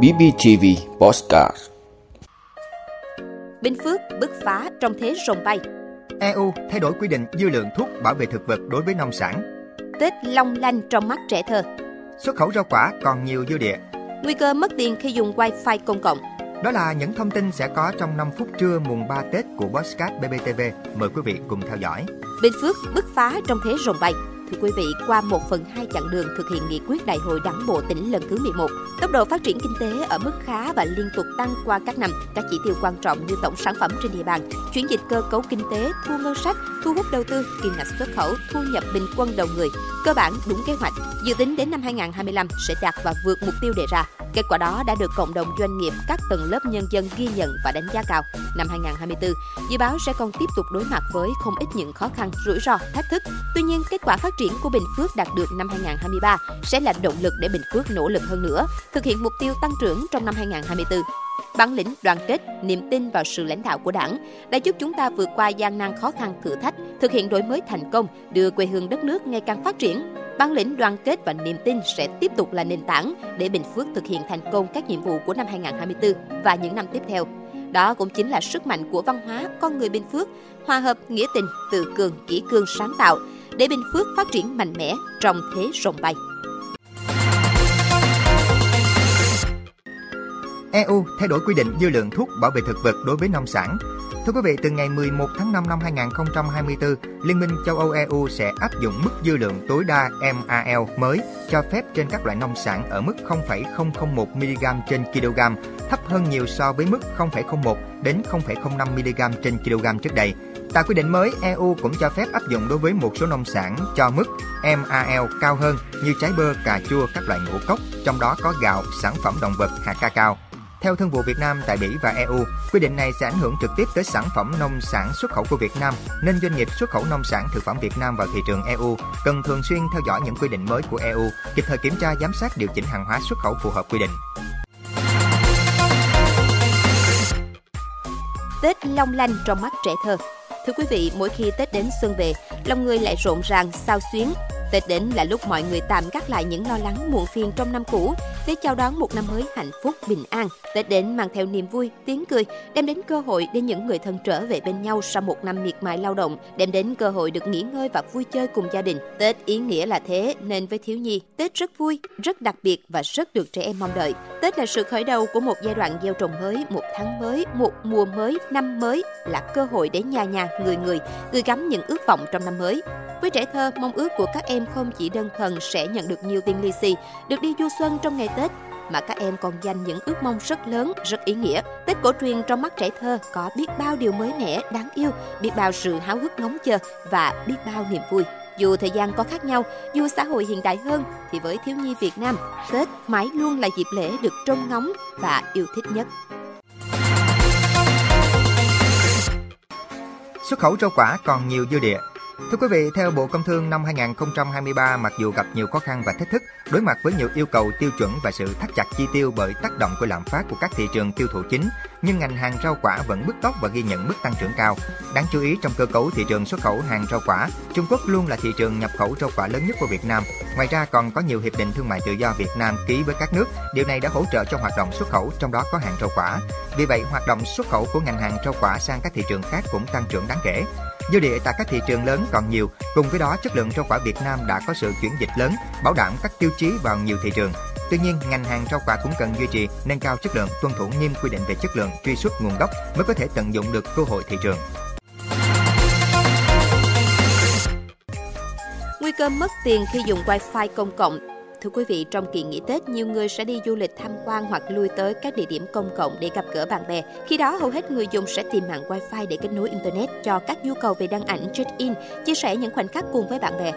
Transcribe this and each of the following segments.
BBTV Postcard Bình Phước bứt phá trong thế rồng bay. EU thay đổi quy định dư lượng thuốc bảo vệ thực vật đối với nông sản. Tết long lanh trong mắt trẻ thơ. Xuất khẩu rau quả còn nhiều dư địa. Nguy cơ mất tiền khi dùng wifi công cộng. Đó là những thông tin sẽ có trong 5 phút trưa mùng 3 Tết của Postcard BBTV. Mời quý vị cùng theo dõi. Bình Phước bứt phá trong thế rồng bay. Thưa quý vị, qua 1 phần 2 chặng đường thực hiện nghị quyết Đại hội Đảng bộ tỉnh lần thứ 11, tốc độ phát triển kinh tế ở mức khá và liên tục tăng qua các năm. Các chỉ tiêu quan trọng như tổng sản phẩm trên địa bàn, chuyển dịch cơ cấu kinh tế, thu ngân sách, thu hút đầu tư, kim ngạch xuất khẩu, thu nhập bình quân đầu người, cơ bản đúng kế hoạch. Dự tính đến năm 2025 sẽ đạt và vượt mục tiêu đề ra. Kết quả đó đã được cộng đồng doanh nghiệp, các tầng lớp nhân dân ghi nhận và đánh giá cao. Năm 2024, dự báo sẽ còn tiếp tục đối mặt với không ít những khó khăn, rủi ro, thách thức. Tuy nhiên, kết quả phát triển của Bình Phước đạt được năm 2023 sẽ là động lực để Bình Phước nỗ lực hơn nữa, thực hiện mục tiêu tăng trưởng trong năm 2024. Bản lĩnh, đoàn kết, niềm tin vào sự lãnh đạo của Đảng đã giúp chúng ta vượt qua gian nan khó khăn thử thách, thực hiện đổi mới thành công, đưa quê hương đất nước ngày càng phát triển. Bản lĩnh đoàn kết và niềm tin sẽ tiếp tục là nền tảng để Bình Phước thực hiện thành công các nhiệm vụ của năm 2024 và những năm tiếp theo. Đó cũng chính là sức mạnh của văn hóa con người Bình Phước, hòa hợp nghĩa tình, tự cường, kỷ cương sáng tạo để Bình Phước phát triển mạnh mẽ trong thế rồng bay. EU thay đổi quy định dư lượng thuốc bảo vệ thực vật đối với nông sản. Thưa quý vị, từ ngày 11 tháng 5 năm 2024, Liên minh châu Âu EU sẽ áp dụng mức dư lượng tối đa MAL mới cho phép trên các loại nông sản ở mức 0,001 mg trên kg, thấp hơn nhiều so với mức 0,01 đến 0,05 mg trên kg trước đây. Tại quy định mới, EU cũng cho phép áp dụng đối với một số nông sản cho mức MAL cao hơn như trái bơ, cà chua, các loại ngũ cốc, trong đó có gạo, sản phẩm động vật, hạt ca cao theo Thương vụ Việt Nam tại Bỉ và EU, quy định này sẽ ảnh hưởng trực tiếp tới sản phẩm nông sản xuất khẩu của Việt Nam, nên doanh nghiệp xuất khẩu nông sản thực phẩm Việt Nam vào thị trường EU cần thường xuyên theo dõi những quy định mới của EU, kịp thời kiểm tra giám sát điều chỉnh hàng hóa xuất khẩu phù hợp quy định. Tết long lanh trong mắt trẻ thơ. Thưa quý vị, mỗi khi Tết đến xuân về, lòng người lại rộn ràng, sao xuyến. Tết đến là lúc mọi người tạm gác lại những lo lắng muộn phiền trong năm cũ để chào đón một năm mới hạnh phúc, bình an. Tết đến mang theo niềm vui, tiếng cười, đem đến cơ hội để những người thân trở về bên nhau sau một năm miệt mài lao động, đem đến cơ hội được nghỉ ngơi và vui chơi cùng gia đình. Tết ý nghĩa là thế, nên với thiếu nhi, Tết rất vui, rất đặc biệt và rất được trẻ em mong đợi. Tết là sự khởi đầu của một giai đoạn gieo trồng mới, một tháng mới, một mùa mới, năm mới, là cơ hội để nhà nhà, người người gửi gắm những ước vọng trong năm mới. Với trẻ thơ, mong ước của các em không chỉ đơn thuần sẽ nhận được nhiều tiền lì xì, được đi du xuân trong ngày Tết, mà các em còn dành những ước mong rất lớn, rất ý nghĩa. Tết cổ truyền trong mắt trẻ thơ có biết bao điều mới mẻ, đáng yêu, biết bao sự háo hức ngóng chờ và biết bao niềm vui. Dù thời gian có khác nhau, dù xã hội hiện đại hơn, thì với thiếu nhi Việt Nam, Tết mãi luôn là dịp lễ được trông ngóng và yêu thích nhất. Xuất khẩu rau quả còn nhiều dư địa, Thưa quý vị, theo Bộ Công Thương năm 2023, mặc dù gặp nhiều khó khăn và thách thức, đối mặt với nhiều yêu cầu tiêu chuẩn và sự thắt chặt chi tiêu bởi tác động của lạm phát của các thị trường tiêu thụ chính, nhưng ngành hàng rau quả vẫn bứt tốc và ghi nhận mức tăng trưởng cao. Đáng chú ý trong cơ cấu thị trường xuất khẩu hàng rau quả, Trung Quốc luôn là thị trường nhập khẩu rau quả lớn nhất của Việt Nam. Ngoài ra còn có nhiều hiệp định thương mại tự do Việt Nam ký với các nước, điều này đã hỗ trợ cho hoạt động xuất khẩu trong đó có hàng rau quả. Vì vậy, hoạt động xuất khẩu của ngành hàng rau quả sang các thị trường khác cũng tăng trưởng đáng kể. Dư địa tại các thị trường lớn còn nhiều, cùng với đó chất lượng rau quả Việt Nam đã có sự chuyển dịch lớn, bảo đảm các tiêu chí vào nhiều thị trường. Tuy nhiên, ngành hàng rau quả cũng cần duy trì, nâng cao chất lượng, tuân thủ nghiêm quy định về chất lượng, truy xuất nguồn gốc mới có thể tận dụng được cơ hội thị trường. Nguy cơ mất tiền khi dùng Wi-Fi công cộng Thưa quý vị, trong kỳ nghỉ Tết, nhiều người sẽ đi du lịch tham quan hoặc lui tới các địa điểm công cộng để gặp gỡ bạn bè. Khi đó, hầu hết người dùng sẽ tìm mạng Wi-Fi để kết nối Internet cho các nhu cầu về đăng ảnh, check-in, chia sẻ những khoảnh khắc cùng với bạn bè.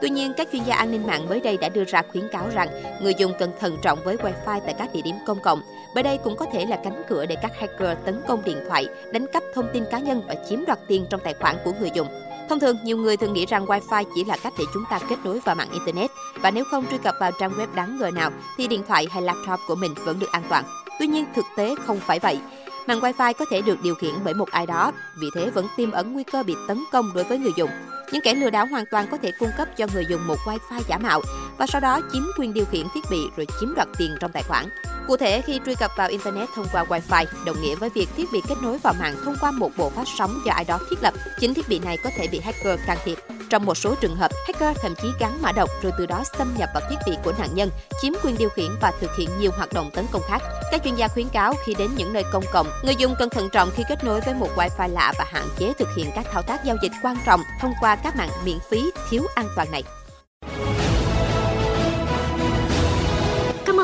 Tuy nhiên, các chuyên gia an ninh mạng mới đây đã đưa ra khuyến cáo rằng người dùng cần thận trọng với Wi-Fi tại các địa điểm công cộng, bởi đây cũng có thể là cánh cửa để các hacker tấn công điện thoại, đánh cắp thông tin cá nhân và chiếm đoạt tiền trong tài khoản của người dùng. Thông thường, nhiều người thường nghĩ rằng Wi-Fi chỉ là cách để chúng ta kết nối vào mạng Internet và nếu không truy cập vào trang web đáng ngờ nào thì điện thoại hay laptop của mình vẫn được an toàn. Tuy nhiên, thực tế không phải vậy. Mạng Wi-Fi có thể được điều khiển bởi một ai đó, vì thế vẫn tiềm ẩn nguy cơ bị tấn công đối với người dùng. Những kẻ lừa đảo hoàn toàn có thể cung cấp cho người dùng một Wi-Fi giả mạo và sau đó chiếm quyền điều khiển thiết bị rồi chiếm đoạt tiền trong tài khoản. Cụ thể, khi truy cập vào Internet thông qua Wi-Fi, đồng nghĩa với việc thiết bị kết nối vào mạng thông qua một bộ phát sóng do ai đó thiết lập, chính thiết bị này có thể bị hacker can thiệp. Trong một số trường hợp, hacker thậm chí gắn mã độc rồi từ đó xâm nhập vào thiết bị của nạn nhân, chiếm quyền điều khiển và thực hiện nhiều hoạt động tấn công khác. Các chuyên gia khuyến cáo khi đến những nơi công cộng, người dùng cần thận trọng khi kết nối với một Wi-Fi lạ và hạn chế thực hiện các thao tác giao dịch quan trọng thông qua các mạng miễn phí thiếu an toàn này.